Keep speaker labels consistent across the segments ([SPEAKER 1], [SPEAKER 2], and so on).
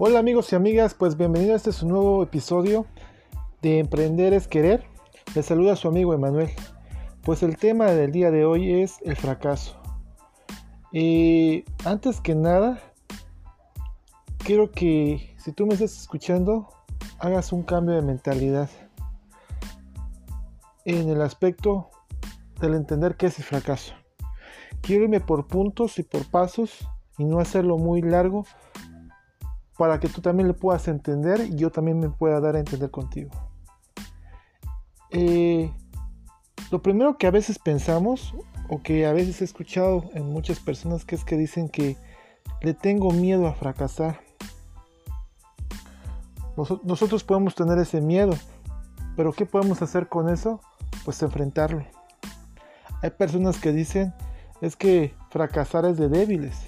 [SPEAKER 1] Hola amigos y amigas, pues bienvenidos a este su nuevo episodio de Emprender es Querer. Les saluda su amigo Emanuel. Pues el tema del día de hoy es el fracaso. Y antes que nada, quiero que si tú me estás escuchando, hagas un cambio de mentalidad en el aspecto del entender qué es el fracaso. Quiero irme por puntos y por pasos y no hacerlo muy largo para que tú también le puedas entender y yo también me pueda dar a entender contigo. Eh, lo primero que a veces pensamos o que a veces he escuchado en muchas personas que es que dicen que le tengo miedo a fracasar. Nosotros podemos tener ese miedo, pero ¿qué podemos hacer con eso? Pues enfrentarlo. Hay personas que dicen es que fracasar es de débiles.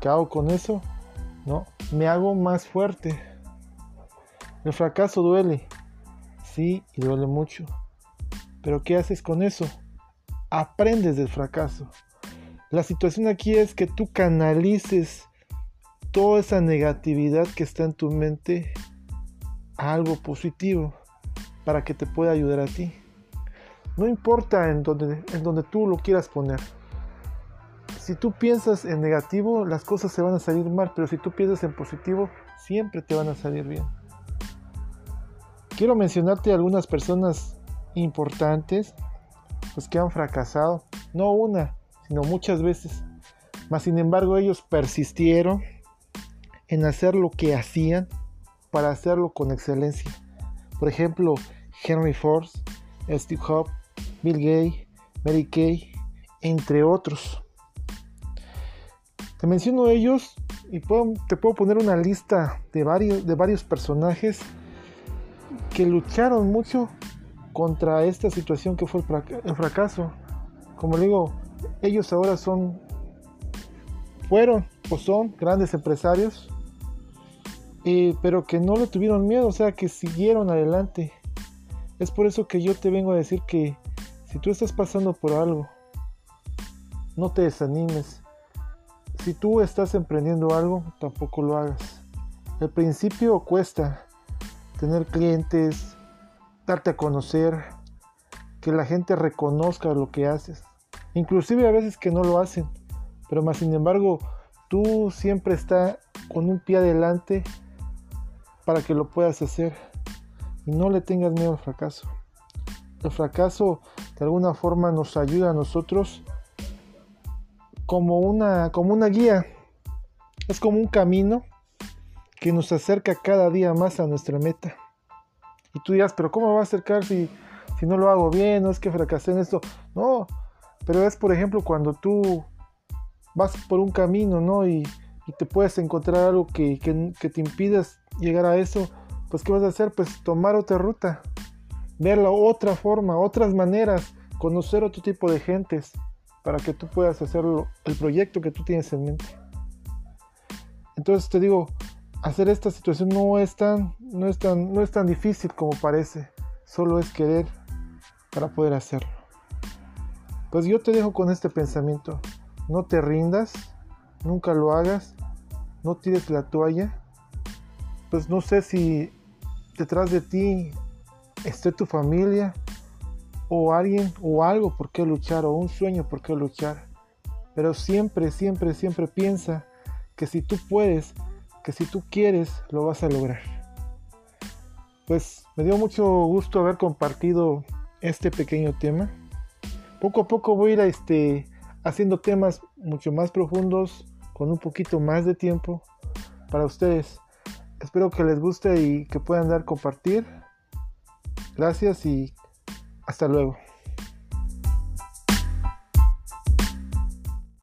[SPEAKER 1] ¿Qué hago con eso? ¿No? Me hago más fuerte. El fracaso duele, sí, y duele mucho. Pero ¿qué haces con eso? Aprendes del fracaso. La situación aquí es que tú canalices toda esa negatividad que está en tu mente a algo positivo para que te pueda ayudar a ti. No importa en donde, en donde tú lo quieras poner si tú piensas en negativo, las cosas se van a salir mal, pero si tú piensas en positivo, siempre te van a salir bien. Quiero mencionarte algunas personas importantes, pues que han fracasado, no una, sino muchas veces. Mas sin embargo, ellos persistieron en hacer lo que hacían para hacerlo con excelencia. Por ejemplo, Henry Ford, Steve Jobs, Bill Gates, Mary Kay, entre otros. Te menciono ellos y te puedo poner una lista de varios, de varios personajes que lucharon mucho contra esta situación que fue el, fracaso. Como digo, ellos ahora son, fueron o son grandes empresarios, eh, pero que no le tuvieron miedo, o sea, que siguieron adelante. Es por eso que yo te vengo a decir que si tú estás pasando por algo, no te desanimes si tú estás emprendiendo algo, tampoco lo hagas. El principio cuesta tener clientes, darte a conocer, que la gente reconozca lo que haces. Inclusive a veces que no lo hacen, pero más sin embargo, tú siempre estás con un pie adelante para que lo puedas hacer y no le tengas miedo al fracaso. El fracaso de alguna forma nos ayuda a nosotros como una, como una guía. Es como un camino que nos acerca cada día más a nuestra meta. Y tú dirás, pero ¿cómo va a acercar si, si no lo hago bien? No es que fracasé en esto. No, pero es por ejemplo cuando tú vas por un camino, ¿no? Y, y te puedes encontrar algo que, que, te impidas llegar a eso. Pues ¿qué vas a hacer? Pues tomar otra ruta. Ver la otra forma, otras maneras. Conocer otro tipo de gentes para que tú puedas hacer el proyecto que tú tienes en mente. Entonces te digo, hacer esta situación no es tan, no es tan, no es tan difícil como parece, solo es querer para poder hacerlo. Pues yo te dejo con este pensamiento, no te rindas, nunca lo hagas, no tires la toalla, pues no sé si detrás de ti esté tu familia, o alguien o algo por qué luchar o un sueño por qué luchar. Pero siempre, siempre, siempre piensa que si tú puedes, que si tú quieres, lo vas a lograr. Pues me dio mucho gusto haber compartido este pequeño tema. Poco a poco voy a ir este, haciendo temas mucho más profundos, con un poquito más de tiempo para ustedes. Espero que les guste y que puedan dar compartir. Gracias y hasta luego.